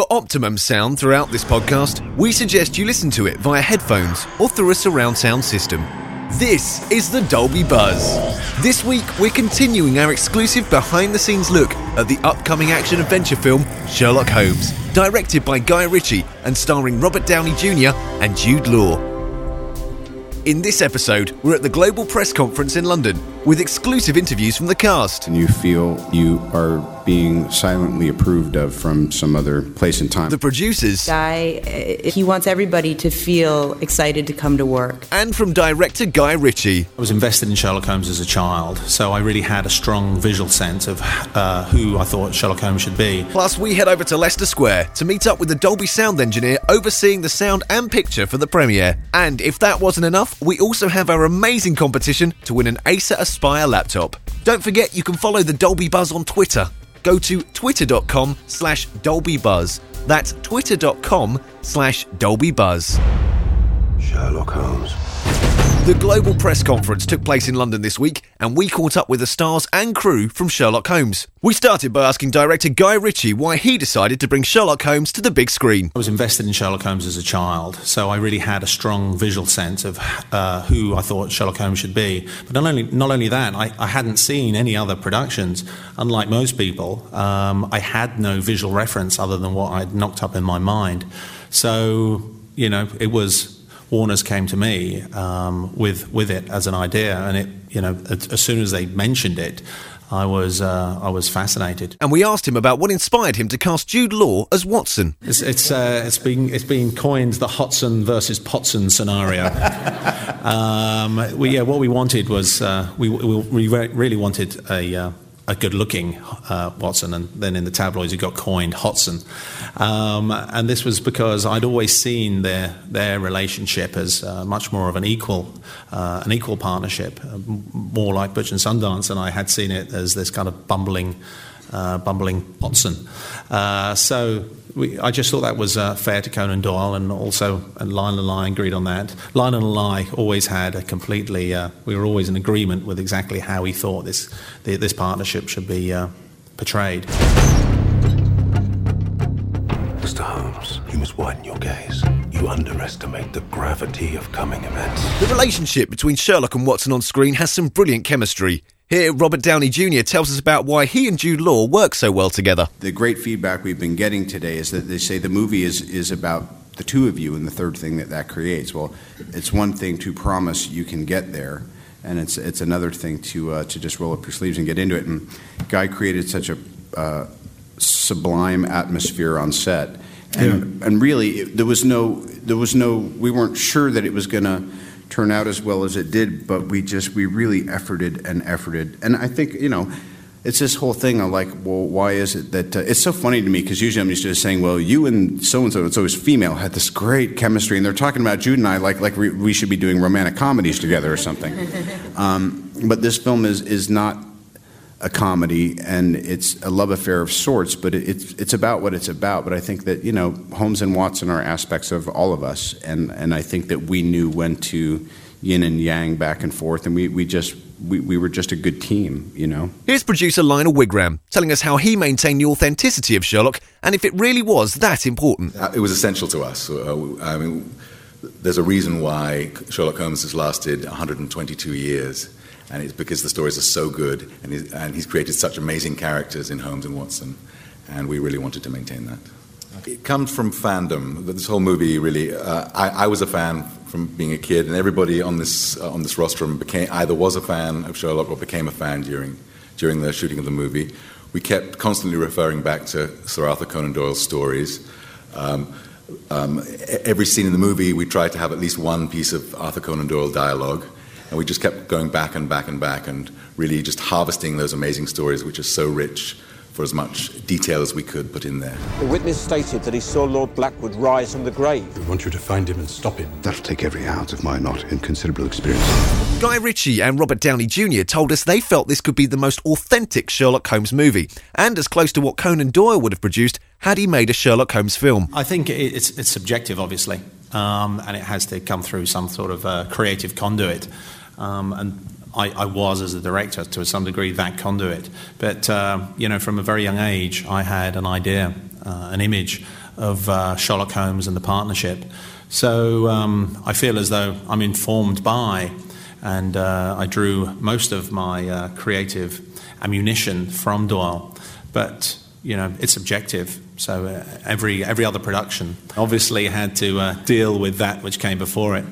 For optimum sound throughout this podcast, we suggest you listen to it via headphones or through a surround sound system. This is the Dolby Buzz. This week, we're continuing our exclusive behind the scenes look at the upcoming action adventure film Sherlock Holmes, directed by Guy Ritchie and starring Robert Downey Jr. and Jude Law. In this episode, we're at the Global Press Conference in London with exclusive interviews from the cast. and you feel you are being silently approved of from some other place and time. The producers, Guy, uh, he wants everybody to feel excited to come to work. and from director Guy Ritchie. I was invested in Sherlock Holmes as a child, so I really had a strong visual sense of uh, who I thought Sherlock Holmes should be. Plus, we head over to Leicester Square to meet up with the Dolby sound engineer overseeing the sound and picture for the premiere. And if that wasn't enough, we also have our amazing competition to win an Acer Aspire laptop. Don't forget you can follow the Dolby Buzz on Twitter. Go to twitter.com slash Dolby Buzz. That's twitter.com slash Dolby Buzz. Sherlock Holmes. The Global Press Conference took place in London this week, and we caught up with the stars and crew from Sherlock Holmes. We started by asking director Guy Ritchie why he decided to bring Sherlock Holmes to the big screen. I was invested in Sherlock Holmes as a child, so I really had a strong visual sense of uh, who I thought Sherlock Holmes should be. But not only not only that, I, I hadn't seen any other productions. Unlike most people, um, I had no visual reference other than what I'd knocked up in my mind. So you know, it was Warner's came to me um, with with it as an idea, and it you know as, soon as they mentioned it, I was uh, I was fascinated. And we asked him about what inspired him to cast Jude Law as Watson. It's it's uh, it's been it's been coined the Hodson versus Potson scenario. um, we yeah, what we wanted was uh, we, we we re- really wanted a. A good-looking uh, Watson, and then in the tabloids it got coined Hotson. um, and this was because I'd always seen their their relationship as uh, much more of an equal uh, an equal partnership, uh, more like Butch and Sundance, and I had seen it as this kind of bumbling uh, bumbling Watson. Uh, so we, I just thought that was uh, fair to Conan Doyle, and also and Lionel and I agreed on that. Lionel and I always had a completely, uh, we were always in agreement with exactly how he thought this the, this partnership should be uh, portrayed. Mr. Holmes, you must widen your gaze. You underestimate the gravity of coming events. The relationship between Sherlock and Watson on screen has some brilliant chemistry. Here, Robert Downey Jr. tells us about why he and Jude Law work so well together. the great feedback we've been getting today is that they say the movie is, is about the two of you and the third thing that that creates. Well, it's one thing to promise you can get there, and it's, it's another thing to, uh, to just roll up your sleeves and get into it. And Guy created such a uh, sublime atmosphere on set. And, and really, it, there was no, there was no, we weren't sure that it was going to turn out as well as it did, but we just, we really efforted and efforted. And I think, you know, it's this whole thing of like, well, why is it that uh, it's so funny to me because usually I'm used to saying, well, you and so and so, it's always female, had this great chemistry, and they're talking about Jude and I like like we, we should be doing romantic comedies together or something. Um, but this film is is not a comedy, and it's a love affair of sorts, but it, it's it's about what it's about. But I think that you know Holmes and Watson are aspects of all of us, and and I think that we knew when to yin and yang back and forth, and we we just. We, we were just a good team, you know. Here's producer Lionel Wigram telling us how he maintained the authenticity of Sherlock and if it really was that important. Uh, It was essential to us. Uh, I mean, there's a reason why Sherlock Holmes has lasted 122 years, and it's because the stories are so good, and he's, and he's created such amazing characters in Holmes and Watson, and we really wanted to maintain that. It comes from fandom. This whole movie really. Uh, I, I was a fan from being a kid, and everybody on this uh, on this rostrum became either was a fan of Sherlock or became a fan during during the shooting of the movie. We kept constantly referring back to Sir Arthur Conan Doyle's stories. Um, um, every scene in the movie, we tried to have at least one piece of Arthur Conan Doyle dialogue, and we just kept going back and back and back, and really just harvesting those amazing stories, which are so rich, for as much detail as we could put in there. The witness stated that he saw Lord Blackwood rise from the grave. We want you to find him and stop him. That'll take every ounce of my not inconsiderable experience. Guy Ritchie and Robert Downey Jr. told us they felt this could be the most authentic Sherlock Holmes movie and as close to what Conan Doyle would have produced had he made a Sherlock Holmes film. I think it's, it's subjective, obviously, um, and it has to come through some sort of uh, creative conduit. Um, and I, I was, as a director, to some degree, that conduit. But uh, you know, from a very young age, I had an idea, uh, an image of uh, Sherlock Holmes and the partnership. So um, I feel as though I'm informed by, and uh, I drew most of my uh, creative ammunition from Doyle. But you know, it's subjective. So uh, every every other production obviously had to deal with that which came before it.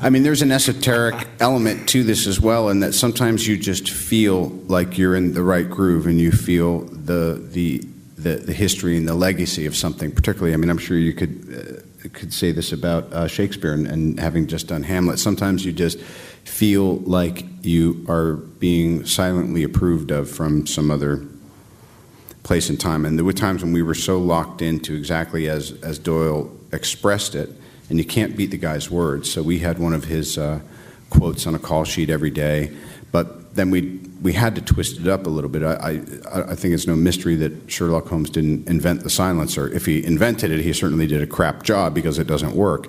I mean, there's an esoteric element to this as well, in that sometimes you just feel like you're in the right groove, and you feel the the the, the history and the legacy of something. Particularly, I mean, I'm sure you could uh, could say this about uh, Shakespeare, and, and having just done Hamlet. Sometimes you just feel like you are being silently approved of from some other place and time. And there were times when we were so locked into exactly as, as Doyle expressed it, and you can't beat the guy's words. So we had one of his uh, quotes on a call sheet every day, but then we we had to twist it up a little bit. I, I, I think it's no mystery that Sherlock Holmes didn't invent the silencer. If he invented it, he certainly did a crap job because it doesn't work.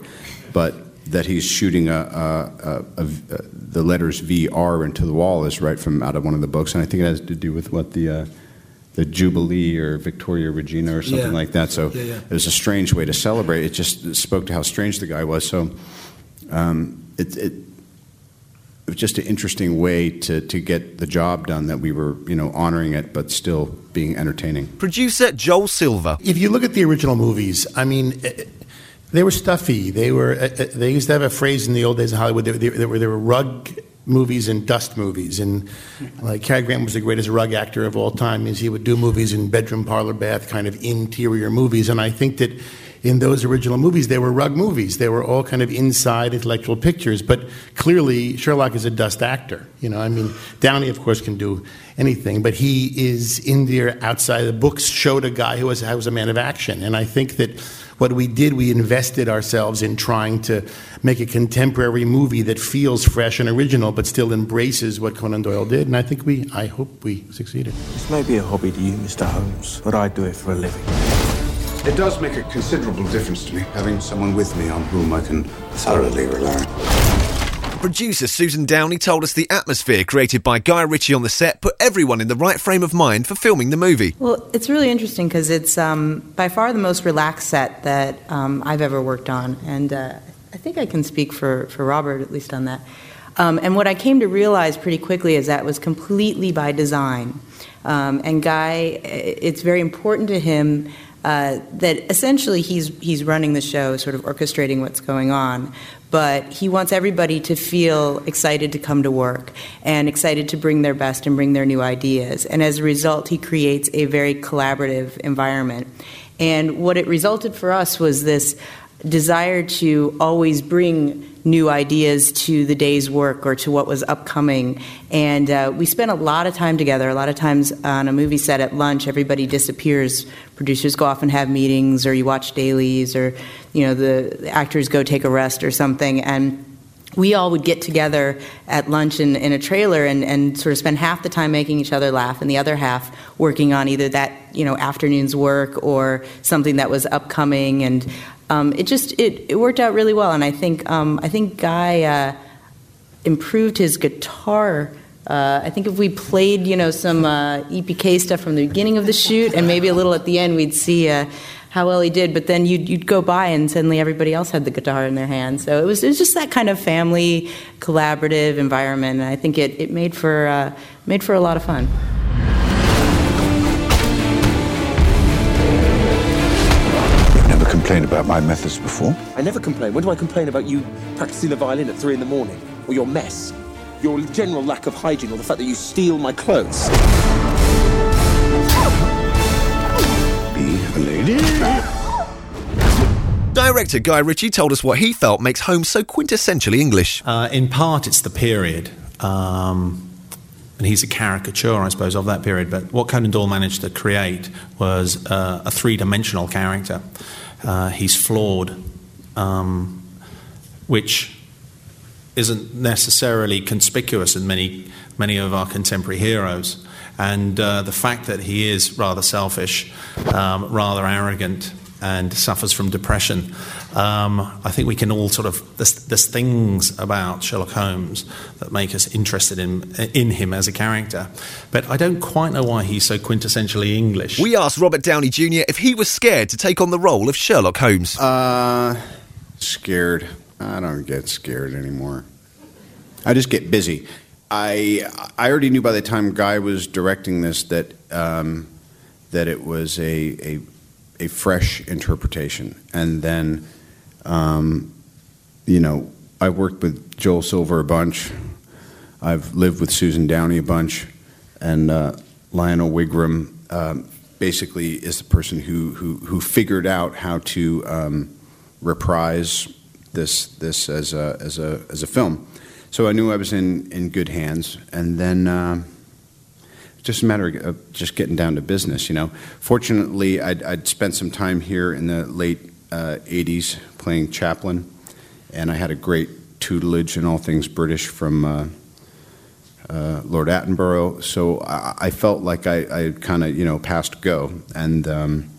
But that he's shooting a, a, a, the letters VR into the wall is right from out of one of the books, and I think it has to do with what the uh, the Jubilee or Victoria Regina or something Yeah. like that. So Yeah, yeah. it was a strange way to celebrate. It just spoke to how strange the guy was. So um, it, it, it was just an interesting way to, to get the job done that we were, you know, honoring it but still being entertaining. Producer Joel Silver. If you look at the original movies, I mean, eh, they were stuffy. They were. eh, eh, They used to have a phrase in the old days in Hollywood. They, they, they were, they were rug movies and dust movies. And like Cary Grant was the greatest rug actor of all time. Is he would do movies in bedroom, parlor, bath, kind of interior movies. And I think that in those original movies, they were rug movies. They were all kind of inside intellectual pictures. But clearly, Sherlock is a dust actor. You know, I mean, Downey, of course, can do anything, but he is in there outside. The books showed a guy who was, who was a man of action. And I think that what we did, we invested ourselves in trying to make a contemporary movie that feels fresh and original, but still embraces what Conan Doyle did. And I think we, I hope we succeeded. This may be a hobby to you, Mr. Holmes, but I do it for a living. It does make a considerable difference to me having someone with me on whom I can thoroughly rely. Producer Susan Downey told us the atmosphere created by Guy Ritchie on the set put everyone in the right frame of mind for filming the movie. Well, it's really interesting because it's um, by far the most relaxed set that um, I've ever worked on, and uh, I think I can speak for, for Robert at least on that. Um, and what I came to realize pretty quickly is that was completely by design. Um, and Guy, it's very important to him uh, that essentially he's he's running the show, sort of orchestrating what's going on. But he wants everybody to feel excited to come to work and excited to bring their best and bring their new ideas. And as a result, he creates a very collaborative environment. And what it resulted for us was this desire to always bring new ideas to the day's work or to what was upcoming. And uh, we spent a lot of time together. A lot of times on a movie set at lunch, everybody disappears. Producers go off and have meetings, or you watch dailies, or you know the, actors go take a rest or something. And we all would get together at lunch in, in a trailer and, and sort of spend half the time making each other laugh and the other half working on either that you know afternoon's work or something that was upcoming and um, it just it, it worked out really well and I think um, I think Guy uh, improved his guitar. Uh, I think if we played, you know, some uh, EPK stuff from the beginning of the shoot and maybe a little at the end, we'd see uh, how well he did. But then you'd, you'd go by and suddenly everybody else had the guitar in their hand. So it was, it was just that kind of family, collaborative environment. And I think it, it made, for, uh, made for a lot of fun. About my methods before. I never complain. When do I complain about you practicing the violin at three in the morning? Or your mess? Your general lack of hygiene or the fact that you steal my clothes? Be a lady. Director Guy Ritchie told us what he felt makes Holmes so quintessentially English. Uh, in part, it's the period. Um, and he's a caricature, I suppose, of that period. But what Conan Doyle managed to create was uh, a three dimensional character. Uh, he's flawed, um, which isn't necessarily conspicuous in many, many of our contemporary heroes. And uh, the fact that he is rather selfish, um, rather arrogant, and suffers from depression. Um, I think we can all sort of there's, there's things about Sherlock Holmes that make us interested in in him as a character, but I don't quite know why he's so quintessentially English. We asked Robert Downey Jr. if he was scared to take on the role of Sherlock Holmes. Uh, scared. I don't get scared anymore. I just get busy. I I already knew by the time Guy was directing this that um, that it was a, a a fresh interpretation, and then um, you know I worked with Joel Silver a bunch. I've lived with Susan Downey a bunch, and uh, Lionel Wigram um, basically is the person who, who who figured out how to um, reprise this this as a as a as a film. So I knew I was in, in good hands, and then uh, just a matter of just getting down to business. You know, fortunately, I'd, I'd spent some time here in the late uh, '80s playing Chaplin, and I had a great tutelage in all things British from uh, uh, Lord Attenborough. So I, I felt like I, kind of you know passed go, and um,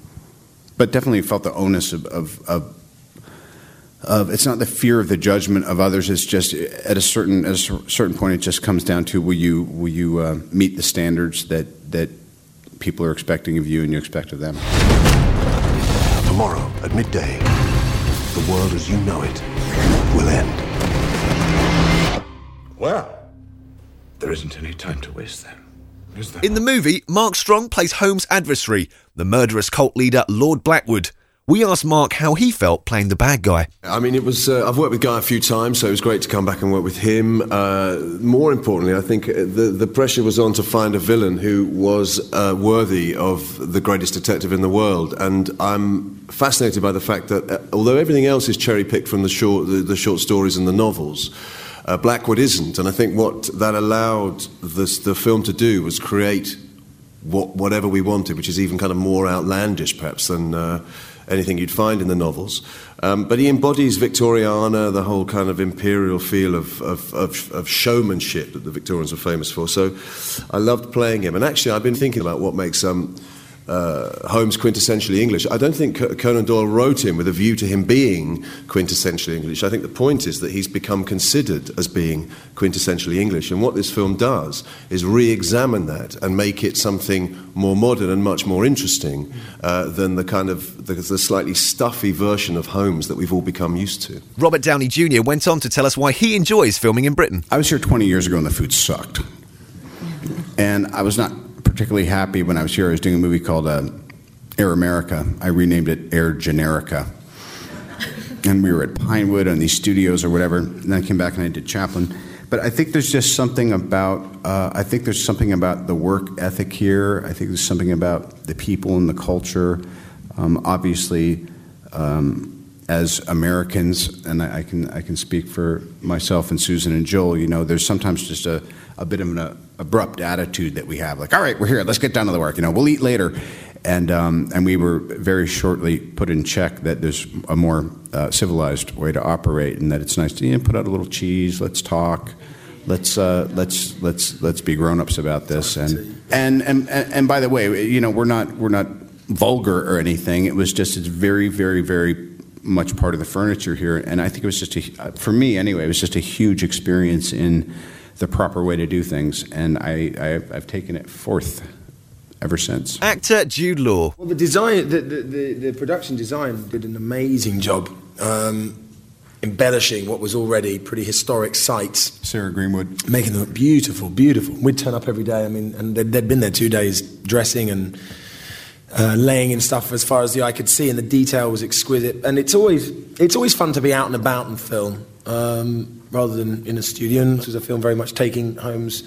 but definitely felt the onus of, of, of of it's not the fear of the judgment of others. It's just at a certain at a certain point, it just comes down to will you will you uh, meet the standards that that people are expecting of you and you expect of them. Tomorrow at midday, the world as you know it will end. Well, there isn't any time to waste then. Is there? In the movie, Mark Strong plays Holmes' adversary, the murderous cult leader Lord Blackwood. We asked Mark how he felt playing the bad guy. I mean, it was. Uh, I've worked with Guy a few times, so it was great to come back and work with him. Uh, more importantly, I think uh, the the pressure was on to find a villain who was uh, worthy of the greatest detective in the world, and I'm fascinated by the fact that uh, although everything else is cherry picked from the short the, the short stories and the novels. Uh, Blackwood isn't, and I think what that allowed this, the film to do was create what, whatever we wanted, which is even kind of more outlandish, perhaps, than uh, anything you'd find in the novels. Um, but he embodies Victoriana, the whole kind of imperial feel of, of, of, of, showmanship that the Victorians were famous for. So I loved playing him. And actually, I've been thinking about what makes um, uh, Holmes quintessentially English. I don't think Conan Doyle wrote him with a view to him being quintessentially English. I think the point is that he's become considered as being quintessentially English. And what this film does is re examine that and make it something more modern and much more interesting uh, than the kind of the, the slightly stuffy version of Holmes that we've all become used to. Robert Downey Jr. went on to tell us why he enjoys filming in Britain. I was here 20 years ago and the food sucked. And I was not particularly happy when I was here. I was doing a movie called uh, Air America. I renamed it Air Generica. And we were at Pinewood on these studios or whatever. And then I came back and I did Chaplin. But I think there's just something about, uh, I think there's something about the work ethic here. I think there's something about the people and the culture. Um, obviously, um, as Americans, and I, I, can I can speak for myself and Susan and Joel. You know, there's sometimes just a, a bit of an uh, abrupt attitude that we have, like, all right, we're here, let's get down to the work. You know, we'll eat later, and um, and we were very shortly put in check that there's a more uh, civilized way to operate, and that it's nice to you know, put out a little cheese, let's talk. Let's uh, let's let's let's be grown-ups about this, and, and and and by the way, you know we're not we're not vulgar or anything. It was just it's very very very much part of the furniture here. And I think it was just a, for me anyway, it was just a huge experience in the proper way to do things. And I, I have taken it forth ever since. Actor Jude Law. Well, the design, the, the, the, the production design did an amazing job. Um, embellishing what was already pretty historic sites. Sarah Greenwood. Making them look beautiful, beautiful. We'd turn up every day. I mean, and they'd, they'd been there two days dressing and uh, laying in stuff as far as the eye could see, and the detail was exquisite. And it's always it's always fun to be out and about and film um, rather than in a studio. And this was a film very much taking Holmes.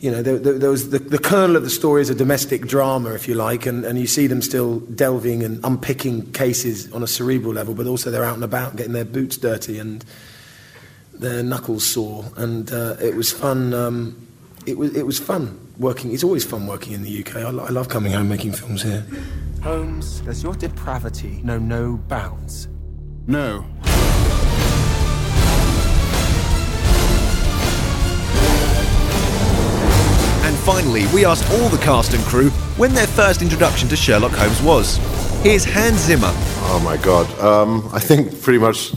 You know, there, there, there was the, the, kernel of the story is a domestic drama, if you like, and, and you see them still delving and unpicking cases on a cerebral level, but also they're out and about getting their boots dirty and their knuckles sore. And uh, it was fun. Um, it was it was fun working. It's always fun working in the UK. I, I love coming home making films here. Holmes, does your depravity know no bounds? No. Finally, we asked all the cast and crew when their first introduction to Sherlock Holmes was. Here's Hans Zimmer. Oh my God. Um, I think pretty much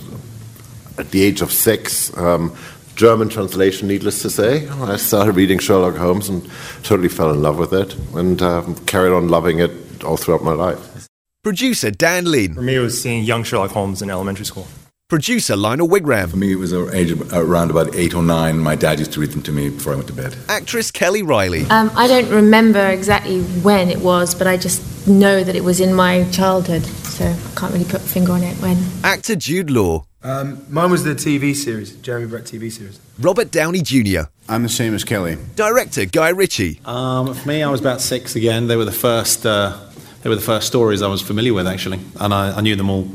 at the age of six, um, German translation, needless to say. I started reading Sherlock Holmes and totally fell in love with it and um, carried on loving it all throughout my life. Producer Dan Lin. For me, it was seeing young Sherlock Holmes in elementary school. Producer Lionel Wigram. For me, it was age of, around about eight or nine. My dad used to read them to me before I went to bed. Actress Kelly Reilly. Um, I don't remember exactly when it was, but I just know that it was in my childhood, so I can't really put a finger on it when. Actor Jude Law. Um, mine was the TV series, Jeremy Brett TV series. Robert Downey Jr. I'm the same as Kelly. Director Guy Ritchie. Um, for me, I was about six again. They were the first. Uh, they were the first stories I was familiar with, actually, and I, I knew them all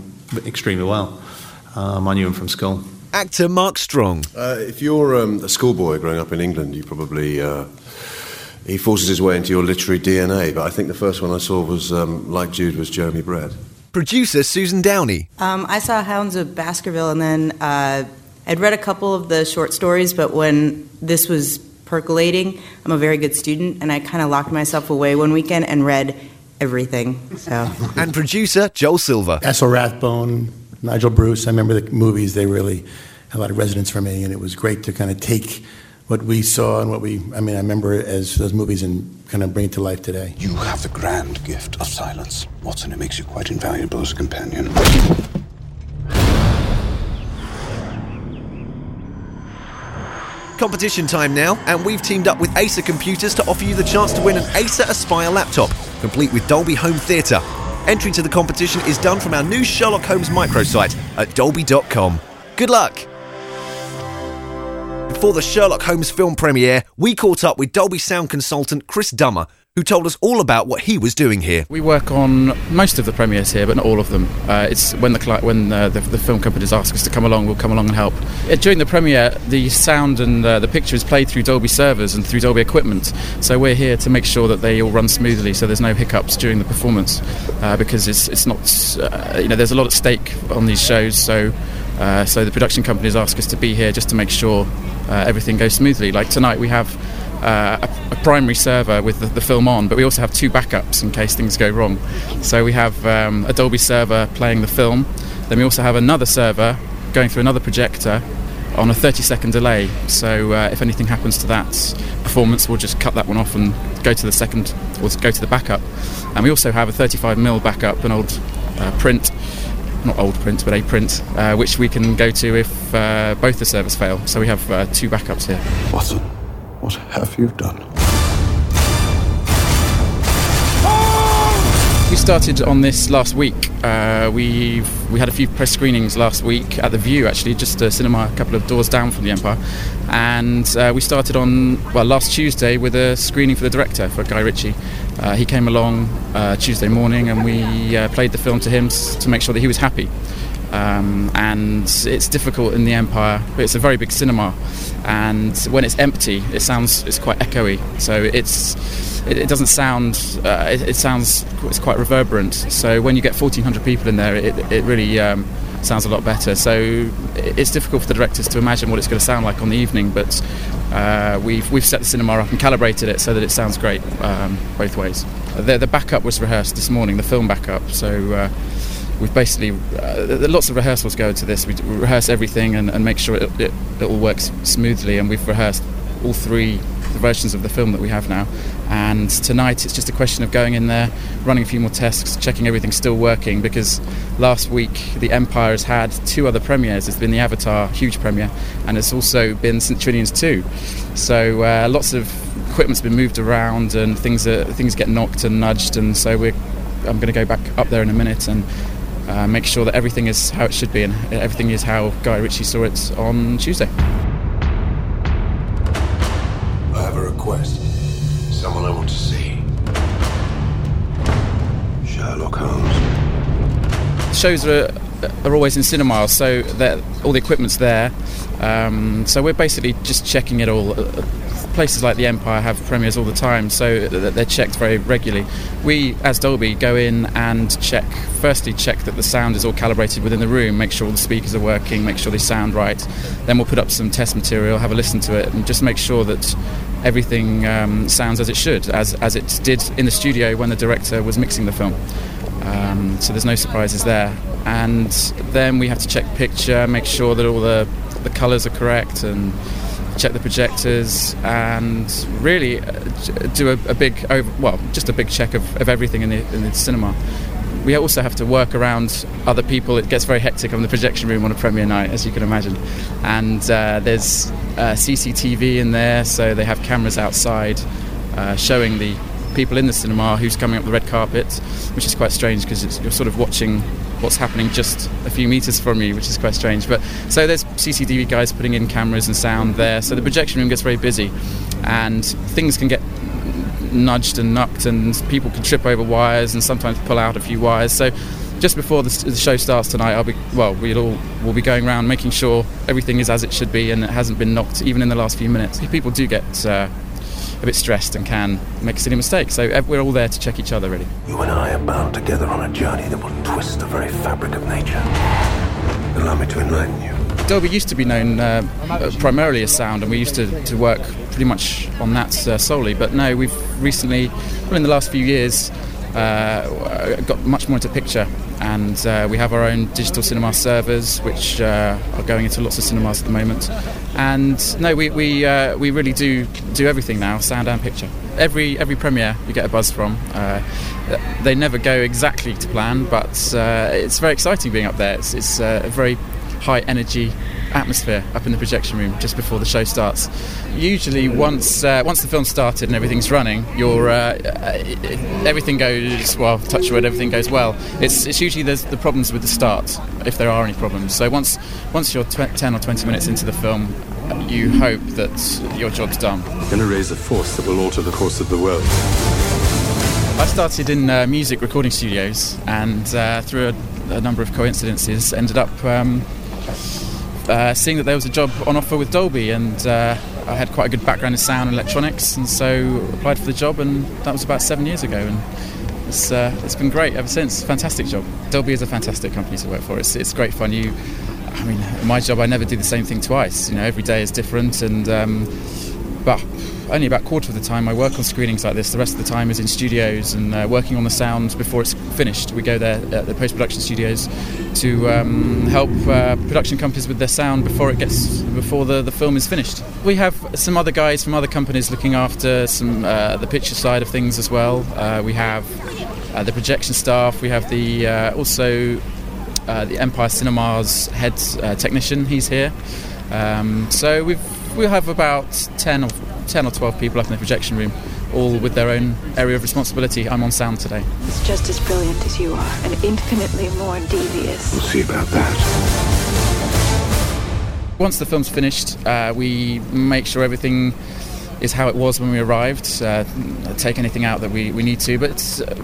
extremely well. Um, I knew them from school. Actor Mark Strong. Uh, if you're um, a schoolboy growing up in England, you probably. Uh, he forces his way into your literary DNA, but I think the first one I saw was, um, like Jude, was Jeremy Brett. Producer Susan Downey. Um, I saw Hounds of Baskerville, and then uh, I'd read a couple of the short stories, but when this was percolating, I'm a very good student, and I kind of locked myself away one weekend and read everything. So. and producer Joel Silver. Basil Rathbone, Nigel Bruce. I remember the movies; they really had a lot of resonance for me, and it was great to kind of take what we saw and what we. I mean, I remember as those movies and kind of bring it to life today. You have the grand gift of silence, Watson. It makes you quite invaluable as a companion. Competition time now, and we've teamed up with Acer Computers to offer you the chance to win an Acer Aspire laptop, complete with Dolby Home Theatre. Entry to the competition is done from our new Sherlock Holmes microsite at dolby.com. Good luck! Before the Sherlock Holmes film premiere, we caught up with Dolby sound consultant Chris Dummer, who told us all about what he was doing here. We work on most of the premieres here, but not all of them. Uh, it's when the when uh, the, the, film companies ask us to come along, we'll come along and help. Uh, during the premiere, the sound and uh, the picture is played through Dolby servers and through Dolby equipment. So we're here to make sure that they all run smoothly, so there's no hiccups during the performance, uh, because it's it's not uh, you know there's a lot at stake on these shows. So so the production companies ask us to be here just to make sure everything goes smoothly. Like tonight, we have. Uh, a, a, primary server with the, the, film on, but we also have two backups in case things go wrong. So we have um, a Dolby server playing the film, then we also have another server going through another projector on a 30 second delay. So uh, if anything happens to that performance, we'll just cut that one off and go to the second, or go to the backup. And we also have a 35mm backup, an old uh, print not old print, but a print, uh, which we can go to if uh, both the servers fail. So we have uh, two backups here. Watson, what have you done? We started on this last week. Uh, we we had a few press screenings last week at the Vue, actually, just a cinema a couple of doors down from the Empire, and uh, we started on well last Tuesday with a screening for the director for Guy Ritchie. Uh, he came along uh, Tuesday morning, and we uh, played the film to him to make sure that he was happy. Um, and it's difficult in the Empire, it's a very big cinema, and when it's empty, it sounds it's quite echoey. So it's it, it doesn't sound uh, it, it, sounds it's quite reverberant. So when you get 1,400 people in there, it, it really um, sounds a lot better. So it's difficult for the directors to imagine what it's going to sound like on the evening, but uh, we've we've set the cinema up and calibrated it so that it sounds great um, both ways. The, the backup was rehearsed this morning, the film backup. So. Uh, we've basically uh, lots of rehearsals go into this. We rehearse everything and, and make sure it, it, it, all works smoothly. And we've rehearsed all three versions of the film that we have now. And tonight it's just a question of going in there, running a few more tests, checking everything's still working. Because last week the Empire has had two other premieres. It's been the Avatar huge premiere, and it's also been Trinian's 2. So uh, lots of equipment's been moved around, and things are, things get knocked and nudged. And so we're I'm going to go back up there in a minute and uh, make sure that everything is how it should be and everything is how Guy Ritchie saw it on Tuesday. I have a request. Someone I want to see. Sherlock Holmes. Shows are, are always in cinemas, so all the equipment's there. Um, so we're basically just checking it all places like the Empire have premieres all the time, so they're checked very regularly. We, as Dolby, go in and check. Firstly, check that the sound is all calibrated within the room, make sure all the speakers are working, make sure they sound right. Then we'll put up some test material, have a listen to it, and just make sure that everything um, sounds as it should, as as it did in the studio when the director was mixing the film. Um, so there's no surprises there. And then we have to check picture, make sure that all the, the colours are correct, and check the projectors, and really uh, do a, a big, over, well, just a big check of, of everything in the, in the cinema. We also have to work around other people. It gets very hectic on the projection room on a premiere night, as you can imagine. And uh, there's uh, CCTV in there, so they have cameras outside uh, showing the people in the cinema who's coming up the red carpet, which is quite strange because you're sort of watching what's happening just a few meters from you, which is quite strange. But so there's CCTV guys putting in cameras and sound there, so the projection room gets very busy, and things can get nudged and knocked, and people can trip over wires and sometimes pull out a few wires. So just before the, show starts tonight, I'll be well. We'll all will be going around making sure everything is as it should be and it hasn't been knocked even in the last few minutes. People do get. Uh, a bit stressed and can make a silly mistake. So we're all there to check each other, really. You and I are bound together on a journey that will twist the very fabric of nature. Allow me to enlighten you. Dolby used to be known uh, uh, primarily as sound, and we used to, to work pretty much on that uh, solely. But no, we've recently, well, in the last few years, uh, got much more into picture, and uh, we have our own digital cinema servers, which uh, are going into lots of cinemas at the moment. And no, we we, uh, we really do do everything now, sound and picture. Every every premiere you get a buzz from. Uh, they never go exactly to plan, but uh, it's very exciting being up there. It's, it's a very high energy atmosphere up in the projection room just before the show starts. Usually, once uh, once the film started and everything's running, you're, uh, uh, everything goes well. Touch wood, everything goes well. It's, it's usually there's the problems with the start, if there are any problems. So once once you're tw- ten or twenty minutes into the film, you hope that your job's done. Going to raise a force that will alter the course of the world. I started in uh, music recording studios, and uh, through a, a number of coincidences, ended up um, uh, seeing that there was a job on offer with Dolby, and uh, I had quite a good background in sound and electronics, and so applied for the job, and that was about seven years ago, and it's, uh, it's been great ever since. Fantastic job. Dolby is a fantastic company to work for. It's, it's great fun. You, I mean, my job, I never do the same thing twice. You know, every day is different, and um, but only about a quarter of the time I work on screenings like this. The rest of the time is in studios and uh, working on the sound before it's finished. We go there at the post-production studios to um, help uh, production companies with their sound before it gets before the, the film is finished. We have some other guys from other companies looking after some uh, the picture side of things as well. Uh, we have uh, the projection staff. We have the uh, also the Empire Cinemas head technician. He's here. Um, so we've we have about 10 or 10 or 12 people up in the projection room, all with their own area of responsibility. I'm on sound today. It's just as brilliant as you are, and infinitely more devious. We'll see about that. Once the film's finished, uh, we make sure everything is how it was when we arrived. Uh, take anything out that we, we need to, but it's, uh,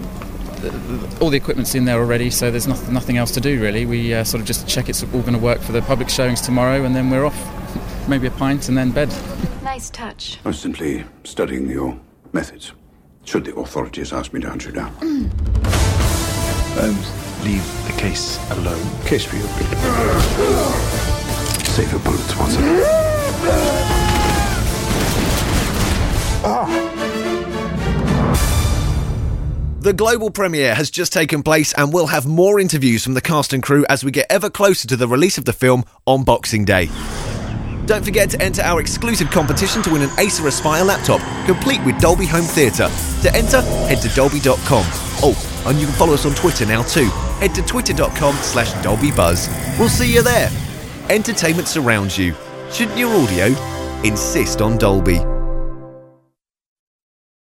all the equipment's in there already, so there's nothing, nothing else to do really. We uh, sort of just check it's all going to work for the public showings tomorrow, and then we're off. Maybe a pint and then bed. Nice touch. I was simply studying your methods. Should the authorities ask me to hunt you down? Holmes, leave the case alone. Case for you. Save your bullets, Watson. Mm. Ah. The global premiere has just taken place, and we'll have more interviews from the cast and crew as we get ever closer to the release of the film on Boxing Day. Don't forget to enter our exclusive competition to win an Acer Aspire laptop, complete with Dolby Home Theatre. To enter, head to dolby.com. Oh, and you can follow us on Twitter now too. Head to twitter.com slash dolbybuzz. We'll see you there. Entertainment surrounds you. Shouldn't your audio insist on Dolby?